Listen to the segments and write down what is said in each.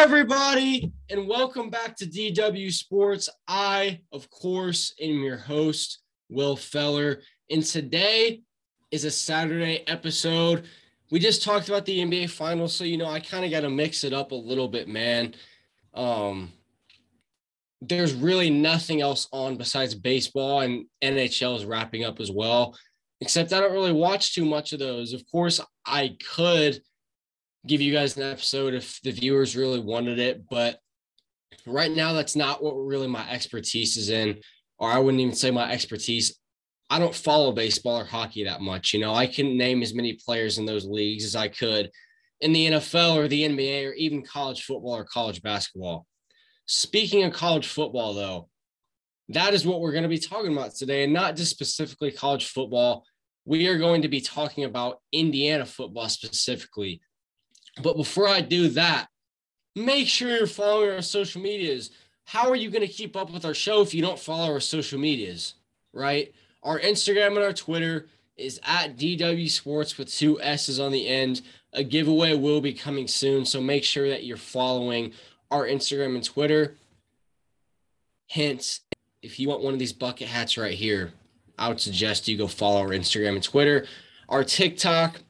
Everybody? And welcome back to DW Sports. I, of course, am your host, Will Feller. And today is a Saturday episode. We just talked about the NBA Finals, so you know I kind of got to mix it up a little bit, man. Um, there's really nothing else on besides baseball, and NHL is wrapping up as well. Except I don't really watch too much of those. Of course, I could give you guys an episode if the viewers really wanted it. But right now, that's not what really my expertise is in, or I wouldn't even say my expertise. I don't follow baseball or hockey that much. You know, I can name as many players in those leagues as I could in the NFL or the NBA or even college football or college basketball. Speaking of college football, though, that is what we're going to be talking about today, and not just specifically college football. We are going to be talking about Indiana football specifically. But before I do that, make sure you're following our social medias. How are you going to keep up with our show if you don't follow our social medias, right? Our Instagram and our Twitter is at DW Sports with two S's on the end. A giveaway will be coming soon, so make sure that you're following our Instagram and Twitter. Hence, if you want one of these bucket hats right here, I would suggest you go follow our Instagram and Twitter. Our TikTok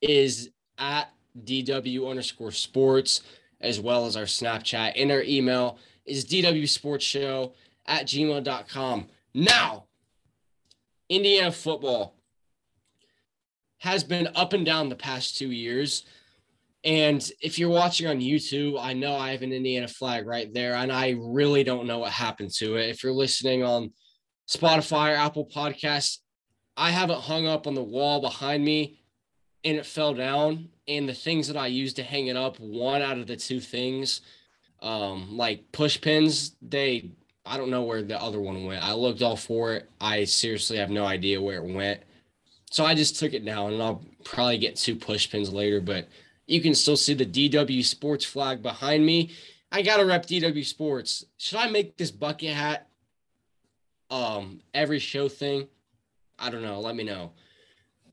is at DW underscore sports, as well as our Snapchat. And our email is dwsportsshow at gmail.com. Now, Indiana football has been up and down the past two years. And if you're watching on YouTube, I know I have an Indiana flag right there, and I really don't know what happened to it. If you're listening on Spotify or Apple Podcasts, I have it hung up on the wall behind me and it fell down and the things that I used to hang it up, one out of the two things, um, like push pins, they I don't know where the other one went. I looked all for it. I seriously have no idea where it went. So I just took it down and I'll probably get two push pins later, but you can still see the DW Sports flag behind me. I gotta rep DW Sports. Should I make this bucket hat um every show thing? I don't know. Let me know.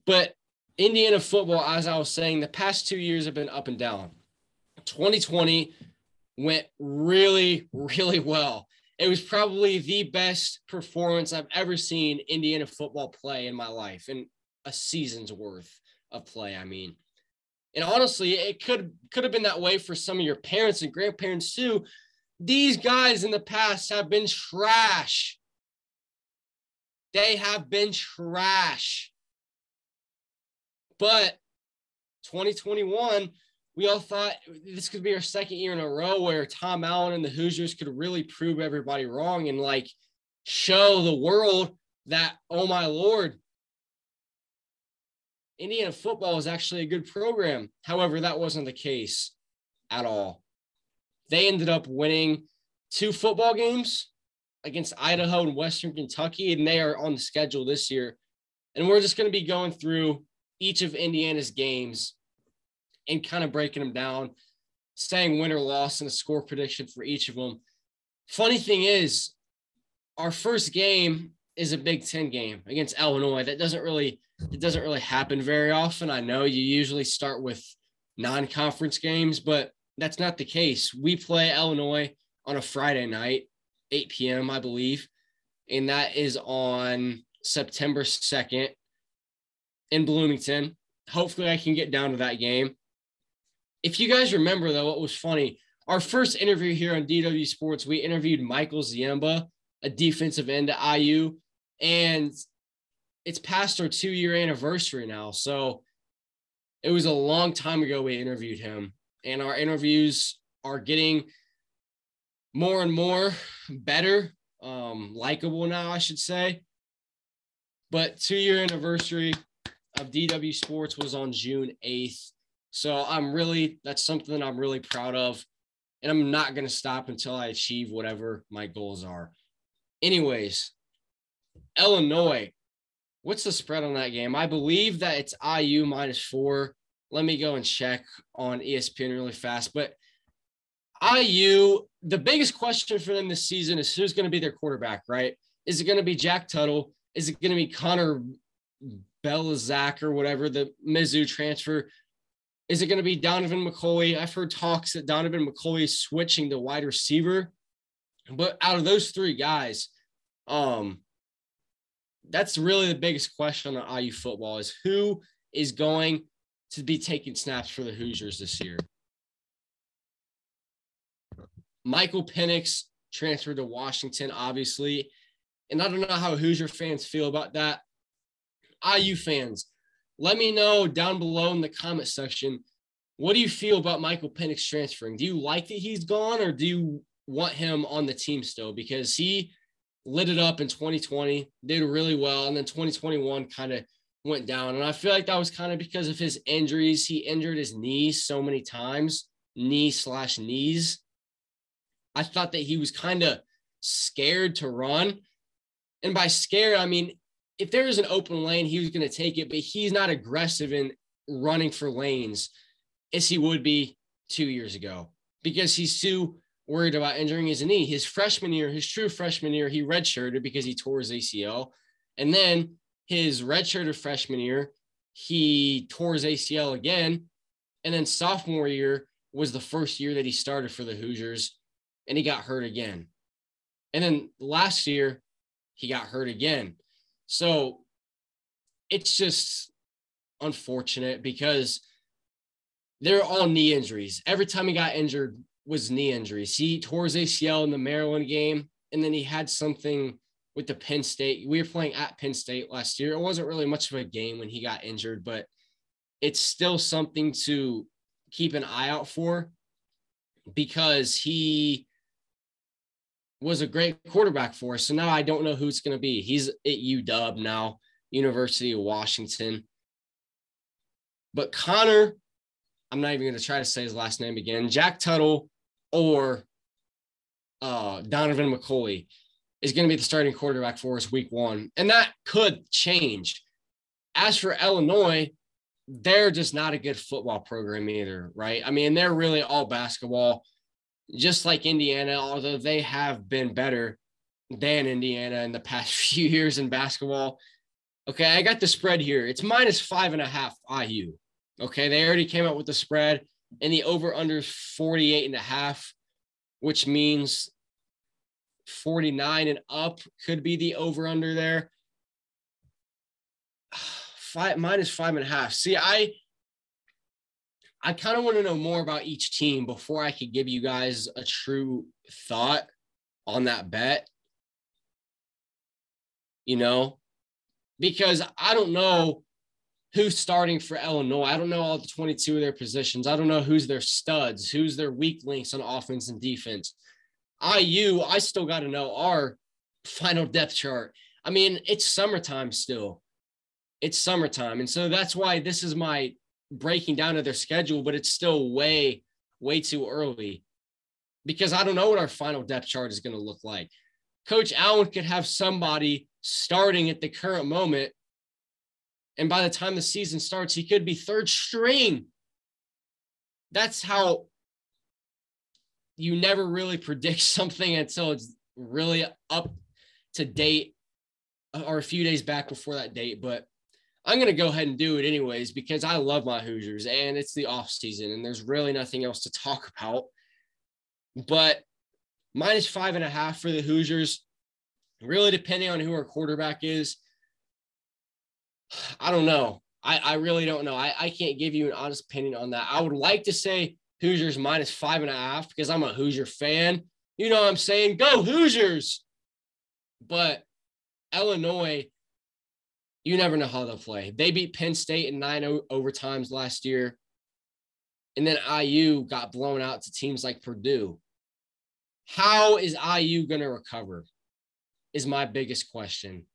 But Indiana football, as I was saying, the past two years have been up and down. 2020 went really, really well. It was probably the best performance I've ever seen Indiana football play in my life, and a season's worth of play. I mean, and honestly, it could could have been that way for some of your parents and grandparents too. These guys in the past have been trash. They have been trash. But 2021, we all thought this could be our second year in a row where Tom Allen and the Hoosiers could really prove everybody wrong and like show the world that, oh my Lord, Indiana football is actually a good program. However, that wasn't the case at all. They ended up winning two football games against Idaho and Western Kentucky, and they are on the schedule this year. And we're just going to be going through each of Indiana's games and kind of breaking them down, saying win or loss and a score prediction for each of them. Funny thing is, our first game is a Big Ten game against Illinois. That doesn't really it doesn't really happen very often. I know you usually start with non-conference games, but that's not the case. We play Illinois on a Friday night, 8 p.m., I believe, and that is on September 2nd in Bloomington. Hopefully, I can get down to that game. If you guys remember, though, what was funny, our first interview here on DW Sports, we interviewed Michael Ziemba, a defensive end at IU, and it's past our two year anniversary now. So it was a long time ago we interviewed him, and our interviews are getting more and more better, um, likable now, I should say. But two year anniversary, of DW Sports was on June 8th. So I'm really, that's something I'm really proud of. And I'm not going to stop until I achieve whatever my goals are. Anyways, Illinois, what's the spread on that game? I believe that it's IU minus four. Let me go and check on ESPN really fast. But IU, the biggest question for them this season is who's going to be their quarterback, right? Is it going to be Jack Tuttle? Is it going to be Connor Belzak or whatever, the Mizzou transfer. Is it going to be Donovan McCoy? I've heard talks that Donovan McCoy is switching to wide receiver. But out of those three guys, um, that's really the biggest question on IU football is who is going to be taking snaps for the Hoosiers this year. Michael Penix transferred to Washington, obviously. And I don't know how Hoosier fans feel about that. IU fans, let me know down below in the comment section. What do you feel about Michael Penix transferring? Do you like that he's gone or do you want him on the team still? Because he lit it up in 2020, did really well. And then 2021 kind of went down. And I feel like that was kind of because of his injuries. He injured his knee so many times, knee slash knees. I thought that he was kind of scared to run. And by scared, I mean, if there is an open lane, he was going to take it, but he's not aggressive in running for lanes as he would be two years ago because he's too worried about injuring his knee. His freshman year, his true freshman year, he redshirted because he tore his ACL. And then his redshirted freshman year, he tore his ACL again. And then sophomore year was the first year that he started for the Hoosiers and he got hurt again. And then last year, he got hurt again. So it's just unfortunate because they're all knee injuries. Every time he got injured was knee injuries. He tore his ACL in the Maryland game, and then he had something with the Penn State. We were playing at Penn State last year. It wasn't really much of a game when he got injured, but it's still something to keep an eye out for because he was a great quarterback for us. So now I don't know who it's going to be. He's at UW now, University of Washington. But Connor, I'm not even going to try to say his last name again. Jack Tuttle or uh, Donaven McCulley is going to be the starting quarterback for us week one. And that could change. As for Illinois, they're just not a good football program either, right? I mean, they're really all basketball just like Indiana, although they have been better than Indiana in the past few years in basketball. Okay, I got the spread here. It's minus five and a half IU. Okay, they already came out with the spread, and the over under 48 and a half, which means 49 and up could be the over under there. Five minus five and a half. See, I I kind of want to know more about each team before I could give you guys a true thought on that bet. You know, because I don't know who's starting for Illinois. I don't know all the 22 of their positions. I don't know who's their studs, who's their weak links on offense and defense. IU, I still got to know our final depth chart. I mean, it's summertime still. It's summertime. And so that's why this is my breaking down to their schedule, but it's still way, way too early because I don't know what our final depth chart is going to look like. Coach Allen could have somebody starting at the current moment. And by the time the season starts, he could be third string. That's how you never really predict something until it's really up to date or a few days back before that date. But I'm going to go ahead and do it anyways because I love my Hoosiers and it's the off season and there's really nothing else to talk about. But minus five and a half for the Hoosiers, really depending on who our quarterback is. I don't know. I, I really don't know. I, I can't give you an honest opinion on that. I would like to say Hoosiers minus five and a half because I'm a Hoosier fan. You know what I'm saying? Go Hoosiers. But Illinois you never know how they'll play. They beat Penn State in nine o- overtimes last year. And then IU got blown out to teams like Purdue. How is IU going to recover? Is my biggest question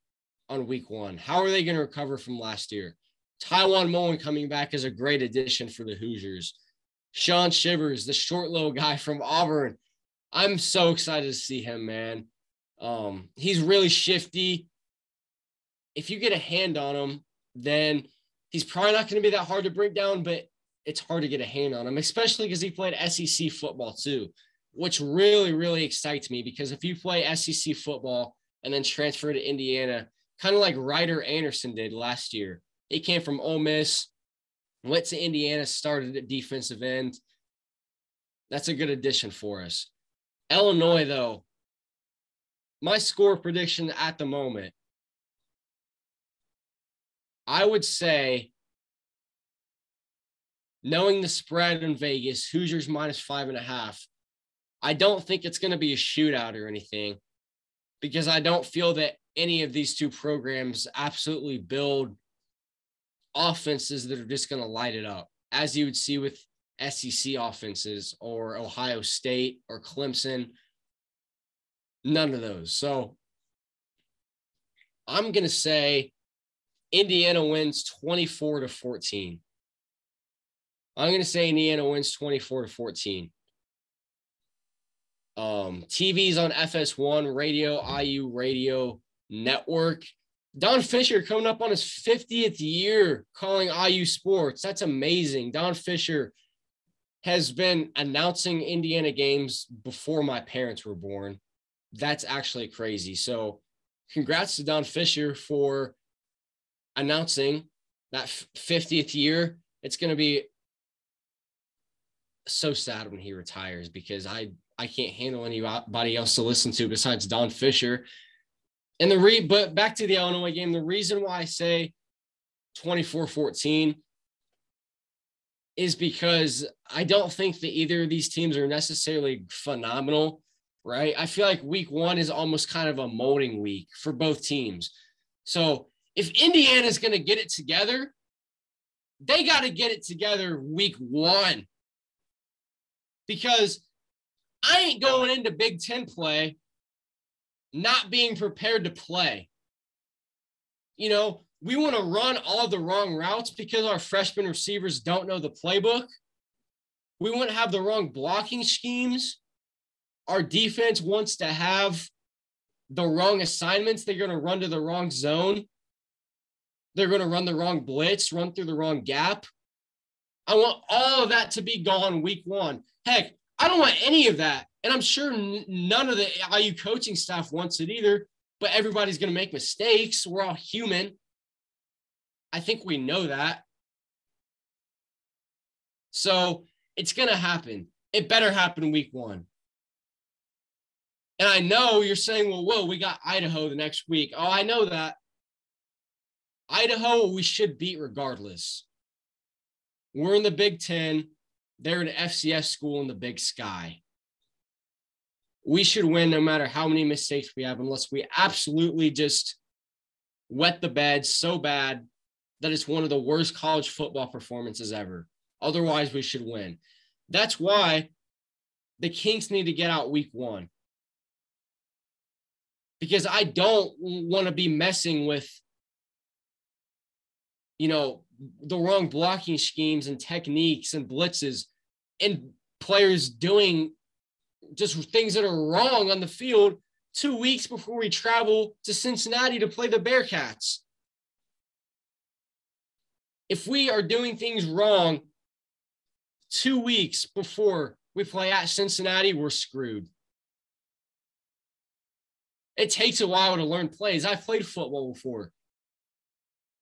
on week one. How are they going to recover from last year? Tiawan Mullen coming back is a great addition for the Hoosiers. Shaun Shivers, the short little guy from Auburn. I'm so excited to see him, man. Um, he's really shifty if you get a hand on him, then he's probably not going to be that hard to bring down, but it's hard to get a hand on him, especially because he played SEC football too, which really, really excites me because if you play SEC football and then transfer to Indiana, kind of like Ryder Anderson did last year, he came from Ole Miss went to Indiana, started at defensive end. That's a good addition for us. Illinois, though, my score prediction at the moment, I would say, knowing the spread in Vegas, Hoosiers minus five and a half, I don't think it's going to be a shootout or anything because I don't feel that any of these two programs absolutely build offenses that are just going to light it up, as you would see with SEC offenses or Ohio State or Clemson. None of those. So I'm going to say Indiana wins 24 to 14. I'm going to say Indiana wins 24 to 14. Um, TV's on FS1, radio, IU radio network. Don Fisher coming up on his 50th year calling IU sports. That's amazing. Don Fisher has been announcing Indiana games before my parents were born. That's actually crazy. So, congrats to Don Fisher for announcing that 50th year. It's going to be so sad when he retires because I I can't handle anybody else to listen to besides Don Fisher. And the re but back to the Illinois game, the reason why I say 24-14 is because I don't think that either of these teams are necessarily phenomenal, right? I feel like week one is almost kind of a molding week for both teams. So if Indiana's going to get it together, they got to get it together week one. Because I ain't going into Big Ten play not being prepared to play. You know, we want to run all the wrong routes because our freshman receivers don't know the playbook. We want to have the wrong blocking schemes. Our defense wants to have the wrong assignments. They're going to run to the wrong zone. They're going to run the wrong blitz, run through the wrong gap. I want all of that to be gone week one. Heck, I don't want any of that. And I'm sure n- none of the IU coaching staff wants it either, but everybody's going to make mistakes. We're all human. I think we know that. So it's going to happen. It better happen week one. And I know you're saying, well, whoa, we got Idaho the next week. Oh, I know that. Idaho, we should beat regardless. We're in the Big Ten. They're an FCS school in the big sky. We should win no matter how many mistakes we have, unless we absolutely just wet the bed so bad that it's one of the worst college football performances ever. Otherwise, we should win. That's why the Kinks need to get out week one. Because I don't want to be messing with, you know, the wrong blocking schemes and techniques and blitzes and players doing just things that are wrong on the field two weeks before we travel to Cincinnati to play the Bearcats. If we are doing things wrong two weeks before we play at Cincinnati, we're screwed. It takes a while to learn plays. I've played football before.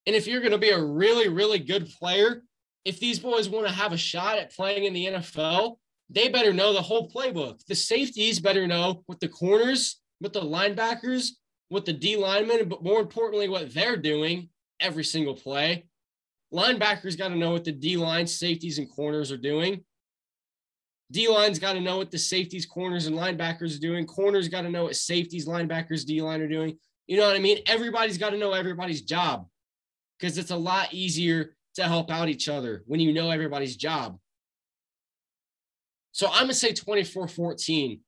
And if you're going to be a really, really good player, if these boys want to have a shot at playing in the NFL, they better know the whole playbook. The safeties better know what the corners, what the linebackers, what the D linemen, but more importantly, what they're doing every single play. Linebackers got to know what the D line, safeties, and corners are doing. D line's got to know what the safeties, corners, and linebackers are doing. Corners got to know what safeties, linebackers, D line are doing. You know what I mean? Everybody's got to know everybody's job because it's a lot easier to help out each other when you know everybody's job. So I'm going to say 24 14,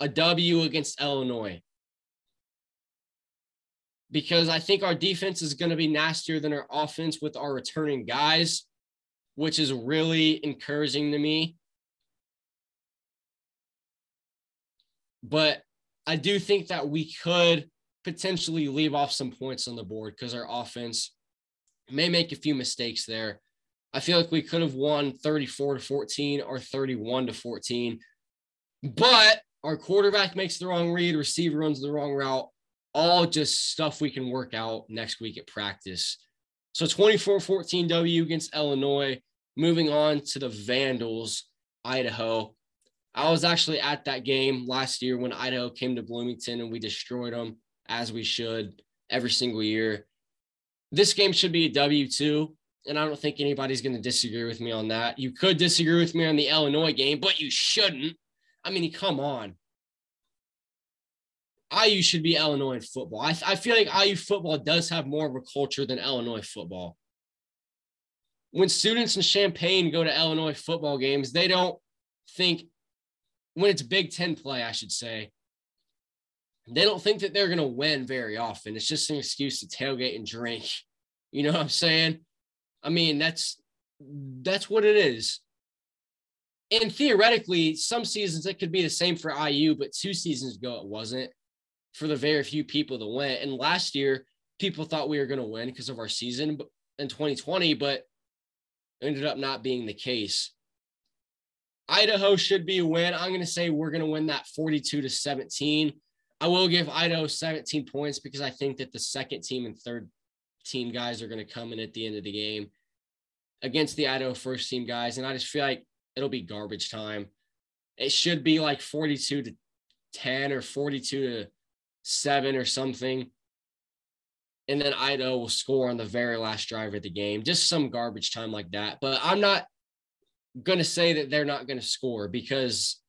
a W against Illinois. Because I think our defense is going to be nastier than our offense with our returning guys, which is really encouraging to me. But I do think that we could potentially leave off some points on the board because our offense may make a few mistakes there. I feel like we could have won 34 to 14 or 31 to 14, but our quarterback makes the wrong read, receiver runs the wrong route, all just stuff we can work out next week at practice. So 24 14 W against Illinois. Moving on to the Vandals, Idaho. I was actually at that game last year when Idaho came to Bloomington and we destroyed them as we should every single year. This game should be a W two, And I don't think anybody's going to disagree with me on that. You could disagree with me on the Illinois game, but you shouldn't. I mean, come on. IU should be Illinois football. I, I feel like IU football does have more of a culture than Illinois football. When students in Champaign go to Illinois football games, they don't think, when it's Big Ten play, I should say, they don't think that they're going to win very often. It's just an excuse to tailgate and drink. You know what I'm saying? I mean, that's that's what it is. And theoretically, some seasons it could be the same for IU, but two seasons ago it wasn't for the very few people that went. And last year, people thought we were going to win because of our season in 2020, but ended up not being the case. Idaho should be a win. I'm going to say we're going to win that 42 to 17. I will give Idaho 17 points because I think that the second team and third team guys are going to come in at the end of the game against the Idaho first team guys. And I just feel like it'll be garbage time. It should be like 42 to 10 or 42 to 7 or something. And then Idaho will score on the very last drive of the game. Just some garbage time like that. But I'm not going to say that they're not going to score because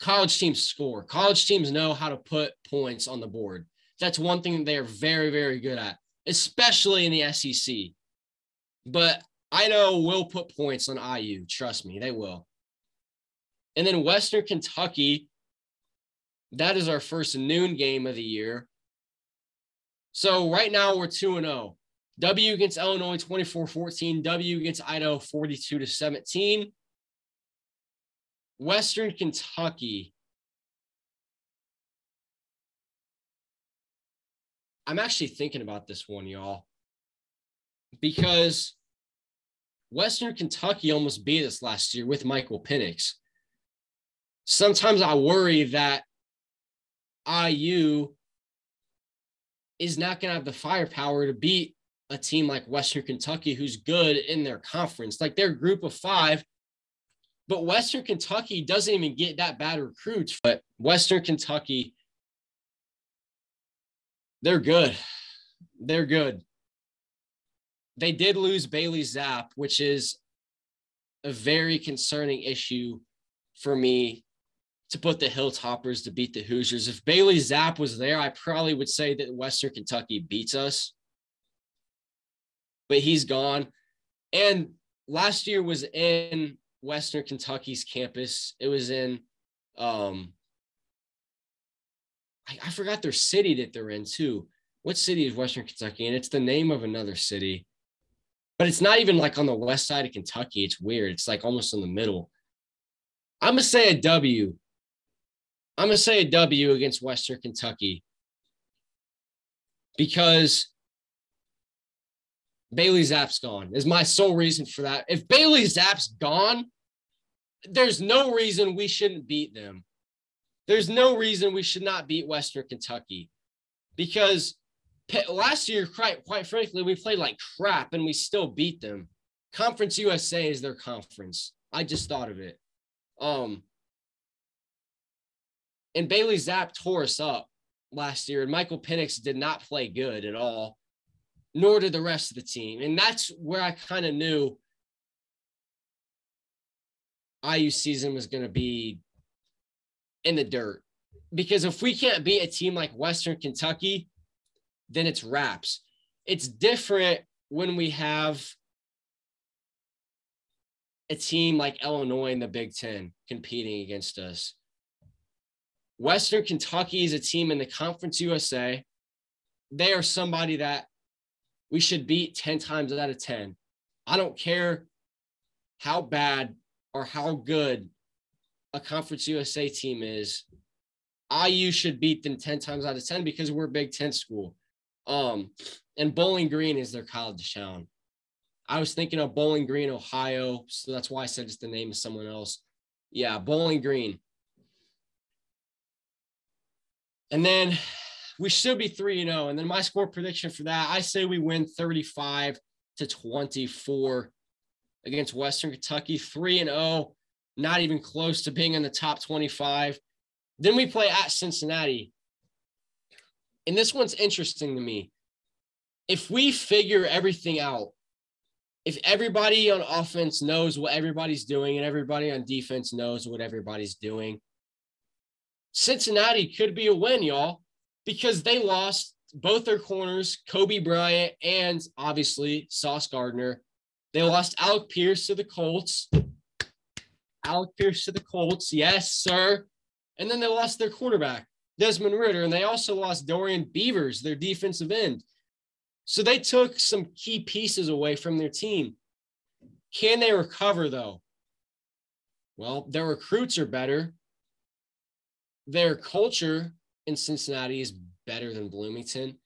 college teams score. College teams know how to put points on the board. That's one thing they are very, very good at, especially in the SEC. But I know will put points on IU. Trust me, they will. And then Western Kentucky, that is our first noon game of the year. So right now we're 2 and 0. W against Illinois 24 14, W against Idaho 42 to 17. Western Kentucky. I'm actually thinking about this one, y'all, because Western Kentucky almost beat us last year with Michael Penix. Sometimes I worry that IU is not going to have the firepower to beat a team like Western Kentucky, who's good in their conference. Like their group of five but Western Kentucky doesn't even get that bad recruits. But Western Kentucky, they're good. They're good. They did lose Bailey Zappe, which is a very concerning issue for me to put the Hilltoppers to beat the Hoosiers. If Bailey Zappe was there, I probably would say that Western Kentucky beats us. But he's gone. And last year was in Western Kentucky's campus. It was in um I, I forgot their city that they're in too. What city is Western Kentucky? And it's the name of another city. But it's not even like on the west side of Kentucky. It's weird. It's like almost in the middle. I'm gonna say a W. I'm gonna say a W against Western Kentucky because Bailey Zappe's gone. Is my sole reason for that. If Bailey Zappe's gone, there's no reason we shouldn't beat them. There's no reason we should not beat Western Kentucky because last year, quite, quite frankly, we played like crap and we still beat them. Conference USA is their conference. I just thought of it. Um, and Bailey Zappe tore us up last year, and Michael Penix did not play good at all, nor did the rest of the team. And that's where I kind of knew IU season was going to be in the dirt. Because if we can't beat a team like Western Kentucky, then it's wraps. It's different when we have a team like Illinois in the Big Ten competing against us. Western Kentucky is a team in the Conference USA. They are somebody that we should beat 10 times out of 10. I don't care how bad or how good a Conference USA team is, IU should beat them 10 times out of 10 because we're a Big Ten school. Um, and Bowling Green is their college town. I was thinking of Bowling Green, Ohio. So that's why I said it's the name of someone else. Yeah, Bowling Green. And then we should be 3 and 0. And then my score prediction for that, I say we win 35 to 24 against Western Kentucky, 3 and 0, not even close to being in the top 25. Then we play at Cincinnati. And this one's interesting to me. If we figure everything out, if everybody on offense knows what everybody's doing and everybody on defense knows what everybody's doing, Cincinnati could be a win, y'all, because they lost both their corners, Coby Bryant and obviously Sauce Gardner. They lost Alec Pierce to the Colts. Alec Pierce to the Colts. Yes, sir. And then they lost their quarterback, Desmond Ridder, and they also lost Darrian Beavers, their defensive end. So they took some key pieces away from their team. Can they recover though? Well, their recruits are better. Their culture in Cincinnati is better than Bloomington.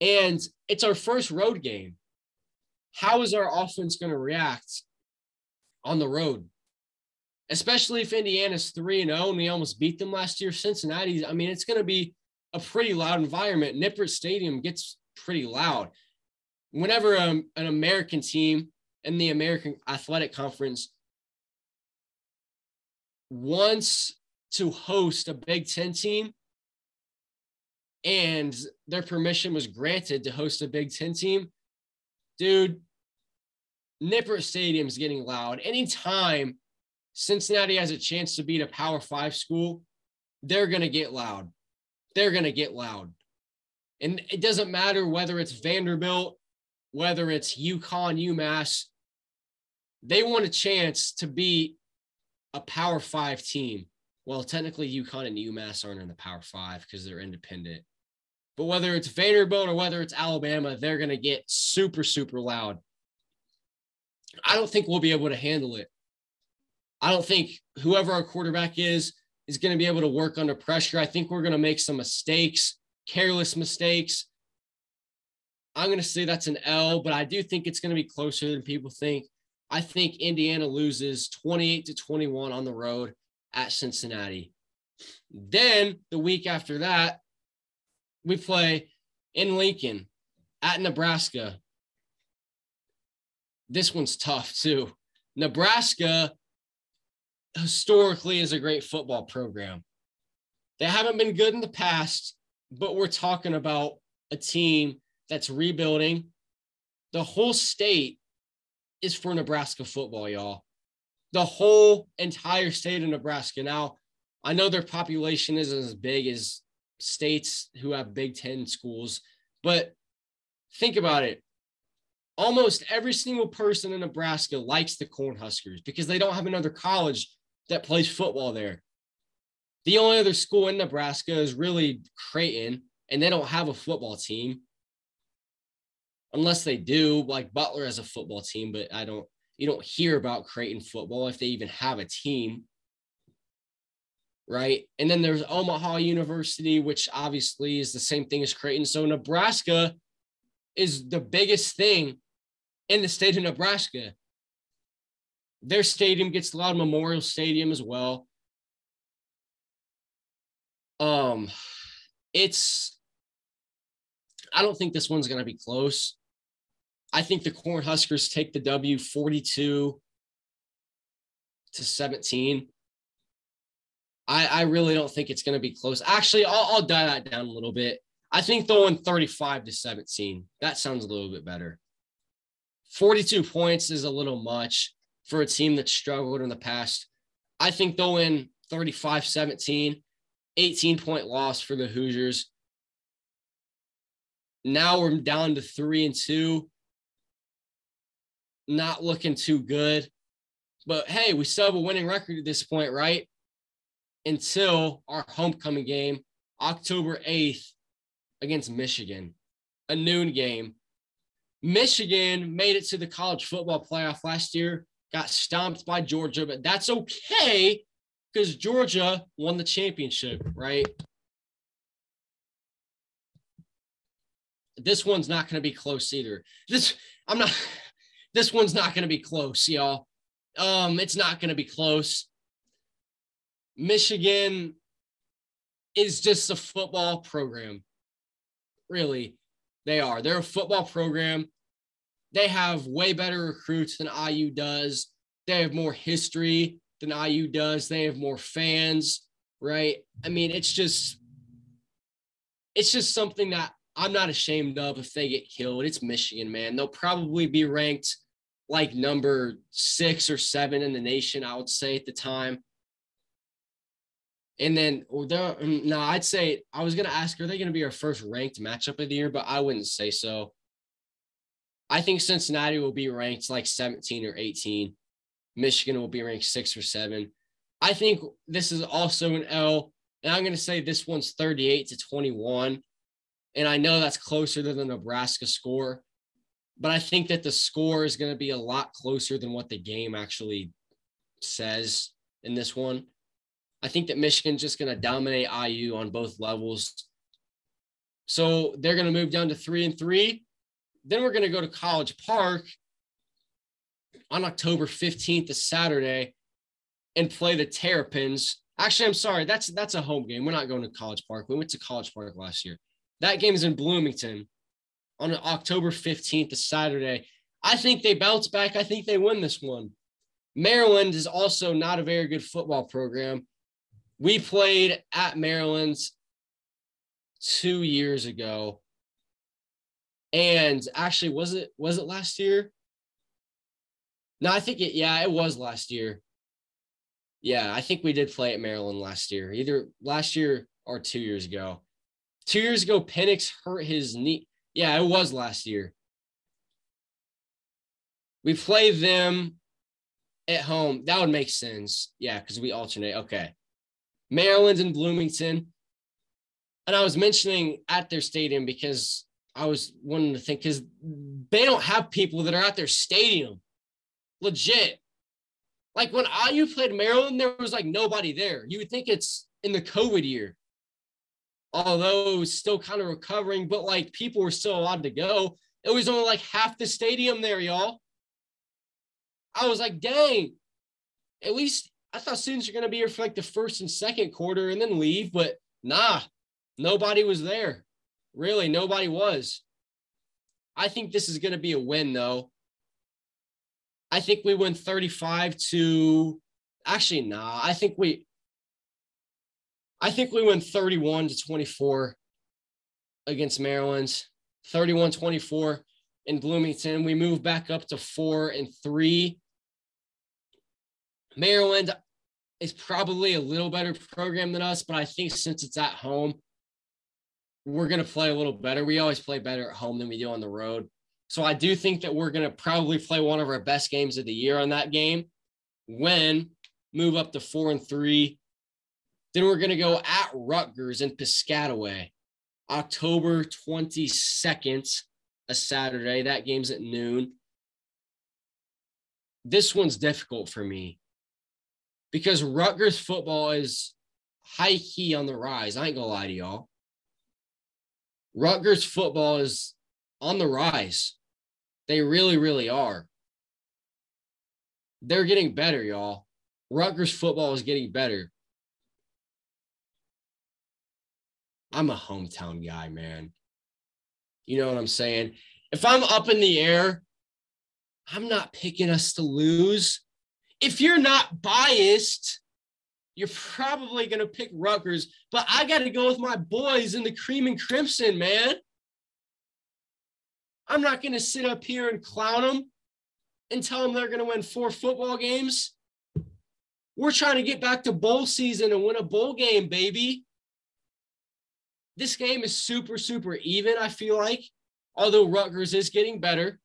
And it's our first road game. How is our offense going to react on the road? Especially if Indiana's 3 and 0 and we almost beat them last year. Cincinnati, I mean, it's going to be a pretty loud environment. Nippert Stadium gets pretty loud. Whenever um, an American team in the American Athletic Conference wants to host a Big Ten team and their permission was granted to host a Big Ten team, dude, Nippert Stadium is getting loud. Anytime Cincinnati has a chance to beat a Power Five school, they're going to get loud they're going to get loud. And it doesn't matter whether it's Vanderbilt, whether it's UConn, UMass, they want a chance to beat a Power Five team. Well, technically, UConn and UMass aren't in the Power Five because they're independent. But whether it's Vanderbilt or whether it's Alabama, they're going to get super, super loud. I don't think we'll be able to handle it. I don't think whoever our quarterback is, is going to be able to work under pressure. I think we're going to make some mistakes, careless mistakes. I'm going to say that's an L, but I do think it's going to be closer than people think. I think Indiana loses 28 to 21 on the road at Cincinnati. Then the week after that, we play in Lincoln at Nebraska. This one's tough too. Nebraska historically is a great football program. They haven't been good in the past, but we're talking about a team that's rebuilding. The whole state is for Nebraska football, y'all. The whole entire state of Nebraska. Now, I know their population isn't as big as states who have Big Ten schools, but think about it almost every single person in Nebraska likes the Cornhuskers because they don't have another college that plays football there. The only other school in Nebraska is really Creighton, and they don't have a football team. Unless they do, like Butler has a football team, but I don't, you don't hear about Creighton football if they even have a team. Right. And then there's Omaha University, which obviously is the same thing as Creighton. So Nebraska is the biggest thing in the state of Nebraska. Their stadium gets a lot of Memorial Stadium as well. Um, it's I don't think this one's going to be close. I think the Cornhuskers take the W 42 to 17. I, I really don't think it's going to be close. Actually, I'll, I'll die that down a little bit. I think win 35 to 17. That sounds a little bit better. 42 points is a little much for a team that struggled in the past. I think they'll win 35 17, 18 point loss for the Hoosiers. Now we're down to three and two. Not looking too good. But hey, we still have a winning record at this point, right? Until our homecoming game, October 8th against Michigan, a noon game. Michigan made it to the college football playoff last year got stomped by Georgia, but that's okay because Georgia won the championship, right? This one's not going to be close either. This I'm not. This one's not going to be close, y'all. Um, it's not going to be close. Michigan is just a football program. Really, they are. They're a football program. They have way better recruits than IU does. They have more history than IU does. They have more fans, right? I mean, it's just it's just something that I'm not ashamed of if they get killed. It's Michigan, man. They'll probably be ranked like number six or seven in the nation, I would say at the time. And then, mm, no, I'd say I was going to ask, are they going to be our first ranked matchup of the year? But I wouldn't say so. I think Cincinnati will be ranked like 17 or 18. Michigan will be ranked six or seven. I think this is also an L, and I'm going to say this one's 38 to 21. And I know that's closer than the Nebraska score, but I think that the score is going to be a lot closer than what the game actually says in this one. I think that Michigan's just going to dominate IU on both levels. So they're going to move down to three and three. Then we're going to go to College Park on October 15th, a Saturday, and play the Terrapins. Actually, I'm sorry, that's that's a home game. We're not going to College Park. We went to College Park last year. That game is in Bloomington on October 15th, a Saturday. I think they bounce back. I think they win this one. Maryland is also not a very good football program. We played at Maryland two years ago. And actually, was it was it last year? No, I think it, yeah, it was last year. Yeah, I think we did play at Maryland last year, either last year or two years ago. Two years ago, Penix hurt his knee. Yeah, it was last year. We play them at home. That would make sense. Yeah, because we alternate. Okay. Maryland and Bloomington. And I was mentioning at their stadium because I was wanting to think because they don't have people that are at their stadium legit. Like when IU played Maryland, there was like nobody there. You would think it's in the COVID year, although still kind of recovering, but like people were still allowed to go. It was only like half the stadium there, y'all. I was like, dang, at least I thought students are going to be here for like the first and second quarter and then leave, but nah, nobody was there. Really, nobody was. I think this is going to be a win, though. I think we win 35 to actually nah. I think we I think we win 31 to 24 against Maryland. 31-24 in Bloomington. We move back up to 4 and 3. Maryland is probably a little better program than us, but I think since it's at home, we're going to play a little better. We always play better at home than we do on the road. So I do think that we're going to probably play one of our best games of the year on that game. When move up to four and three, then we're going to go at Rutgers in Piscataway, October 22nd, a Saturday. That game's at noon. This one's difficult for me because Rutgers football is high key on the rise. I ain't gonna lie to y'all. Rutgers football is on the rise. They really, really are. They're getting better, y'all. Rutgers football is getting better. I'm a hometown guy, man. You know what I'm saying? If I'm up in the air, I'm not picking us to lose. If you're not biased, you're probably going to pick Rutgers, but I got to go with my boys in the cream and crimson, man. I'm not going to sit up here and clown them and tell them they're going to win four football games. We're trying to get back to bowl season and win a bowl game, baby. This game is super, super even, I feel like, although Rutgers is getting better.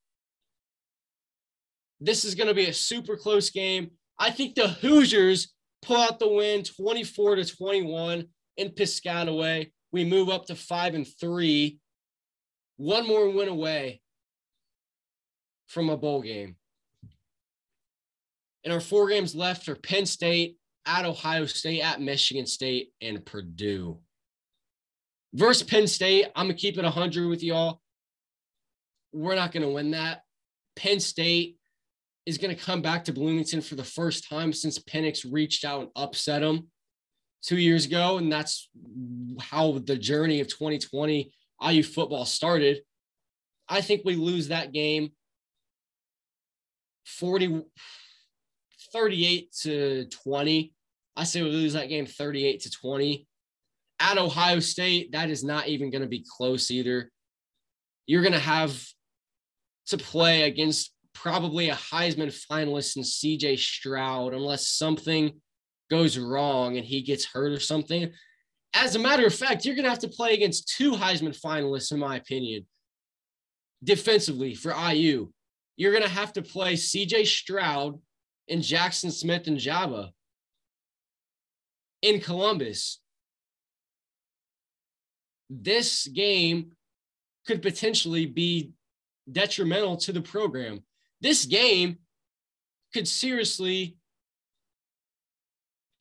This is going to be a super close game. I think the Hoosiers pull out the win 24 to 21 in Piscataway. We move up to five and three one more win away from a bowl game. And our four games left are Penn State, at Ohio State, at Michigan State, and Purdue. Versus Penn State, I'm going to keep it 100 with y'all. We're not going to win that. Penn State is going to come back to Bloomington for the first time since Penix reached out and upset him two years ago, and that's how the journey of 2020 IU football started. I think we lose that game 40, 38 to 20. I say we lose that game 38 to 20. At Ohio State, that is not even going to be close either. You're going to have to play against probably a Heisman finalist in CJ Stroud unless something goes wrong and he gets hurt or something. As a matter of fact, you're going to have to play against two Heisman finalists, in my opinion, defensively for IU. You're going to have to play CJ Stroud and Jackson Smith-Njigba in Columbus. This game could potentially be detrimental to the program. This game could seriously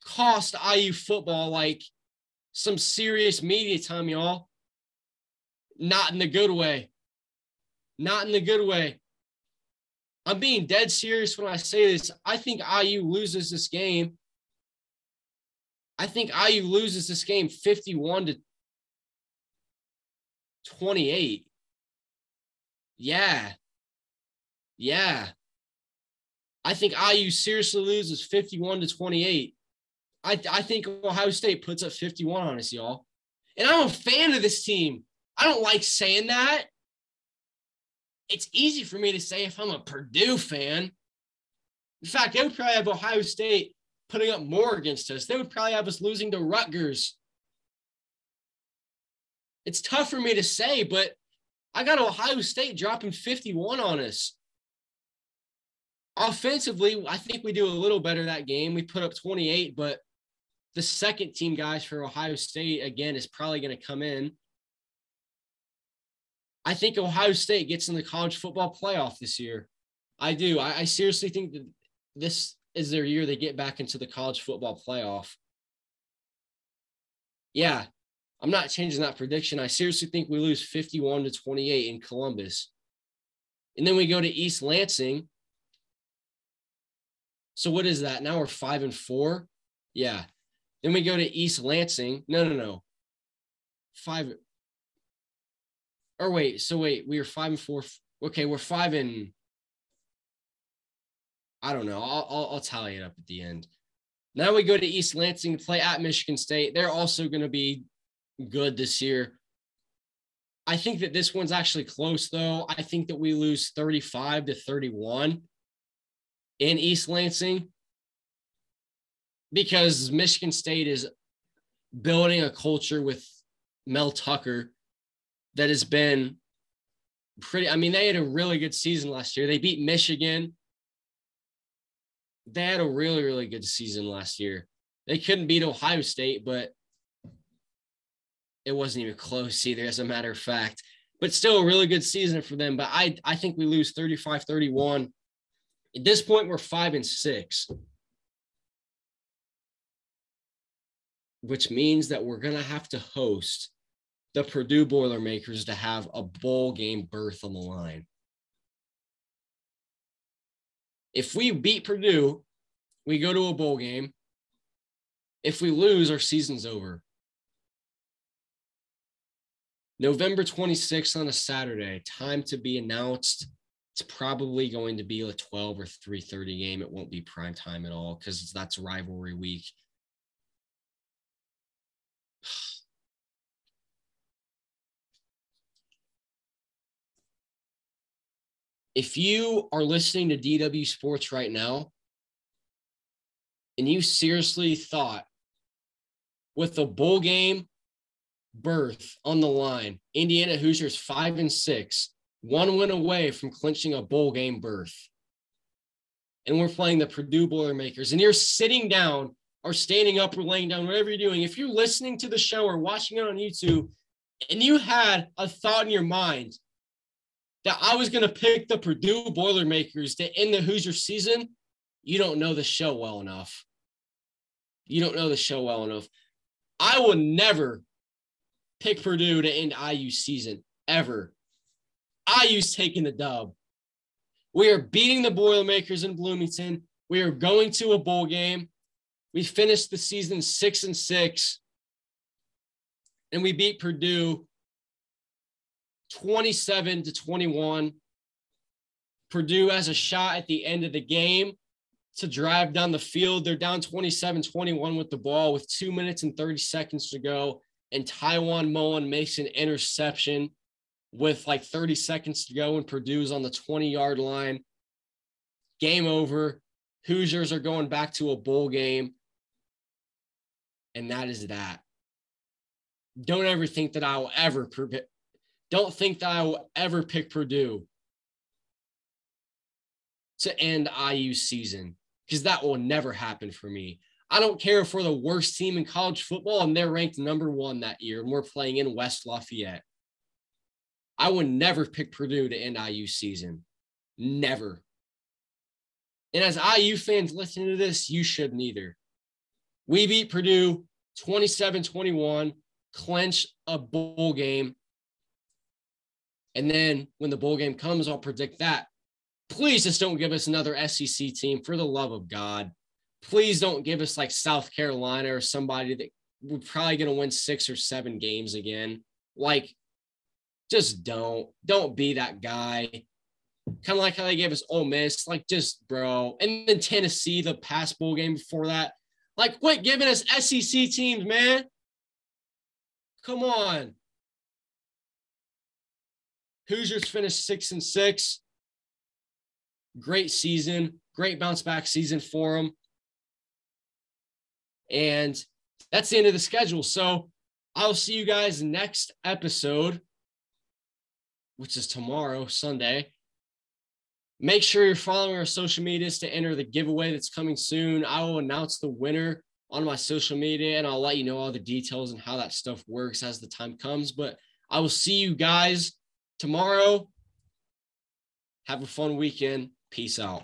cost IU football like some serious media time, y'all. Not in the good way. Not in the good way. I'm being dead serious when I say this. I think IU loses this game. I think IU loses this game 51 to 28. Yeah. Yeah. I think IU seriously loses 51 to 28. I, I think Ohio State puts up 51 on us, y'all. And I'm a fan of this team. I don't like saying that. It's easy for me to say if I'm a Purdue fan. In fact, they would probably have Ohio State putting up more against us. They would probably have us losing to Rutgers. It's tough for me to say, but I got Ohio State dropping 51 on us. Offensively, I think we do a little better that game. We put up 28, but the second team guys for Ohio State, again, is probably going to come in. I think Ohio State gets in the college football playoff this year. I do. I, I seriously think that this is their year they get back into the college football playoff. Yeah, I'm not changing that prediction. I seriously think we lose 51 to 28 in Columbus. And then we go to East Lansing. So what is that? Now we're five and four. Yeah. Then we go to East Lansing. No, no, no. Five. Or wait, so wait, we are five and four. Okay, we're five and I don't know. I'll, I'll, I'll tally it up at the end. Now we go to East Lansing to play at Michigan State. They're also going to be good this year. I think that this one's actually close, though. I think that we lose 35 to 31 in East Lansing because Michigan State is building a culture with Mel Tucker that has been pretty. I mean, they had a really good season last year. They beat Michigan. They had a really, really good season last year. They couldn't beat Ohio State, but it wasn't even close either, as a matter of fact. But still a really good season for them. But I, I think we lose 35 31. At this point, we're five and six. which means that we're going to have to host the Purdue Boilermakers to have a bowl game berth on the line. If we beat Purdue, we go to a bowl game. If we lose, our season's over. November 26th on a Saturday, time to be announced. It's probably going to be a 12 or 3:30 game. It won't be prime time at all because that's rivalry week. if you are listening to DW Sports right now and you seriously thought with the bowl game berth on the line, Indiana Hoosiers five and six, one win away from clinching a bowl game berth. And we're playing the Purdue Boilermakers, and you're sitting down or standing up or laying down, whatever you're doing. If you're listening to the show or watching it on YouTube and you had a thought in your mind that I was going to pick the Purdue Boilermakers to end the Hoosier season, you don't know the show well enough. You don't know the show well enough. I will never pick Purdue to end IU season ever. IU's taking the dub. We are beating the Boilermakers in Bloomington. We are going to a bowl game. We finished the season six and six, and we beat Purdue 27 to 21. Purdue has a shot at the end of the game to drive down the field. They're down 27 21 with the ball with two minutes and 30 seconds to go. And Tiawan Mullen makes an interception with like 30 seconds to go, and Purdue's on the 20 yard line. Game over. Hoosiers are going back to a bowl game. And that is that. Don't ever think that I will ever don't think that I will ever pick Purdue to end IU season because that will never happen for me. I don't care if we're the worst team in college football and they're ranked number one that year and we're playing in West Lafayette. I would never pick Purdue to end IU season. Never. And as IU fans listening to this, you should neither. We beat Purdue 27 21, clinch a bowl game. And then when the bowl game comes, I'll predict that. Please just don't give us another SEC team for the love of God. Please don't give us like South Carolina or somebody that we're probably going to win six or seven games again. Like, just don't. Don't be that guy. Kind of like how they gave us Ole Miss. Like, just bro. And then Tennessee, the past bowl game before that. Like, quit giving us SEC teams, man. Come on. Hoosiers finished six and six. Great season, great bounce back season for them. And that's the end of the schedule. So I'll see you guys next episode, which is tomorrow, Sunday. Make sure you're following our social medias to enter the giveaway that's coming soon. I will announce the winner on my social media and I'll let you know all the details and how that stuff works as the time comes. But I will see you guys tomorrow. Have a fun weekend. Peace out.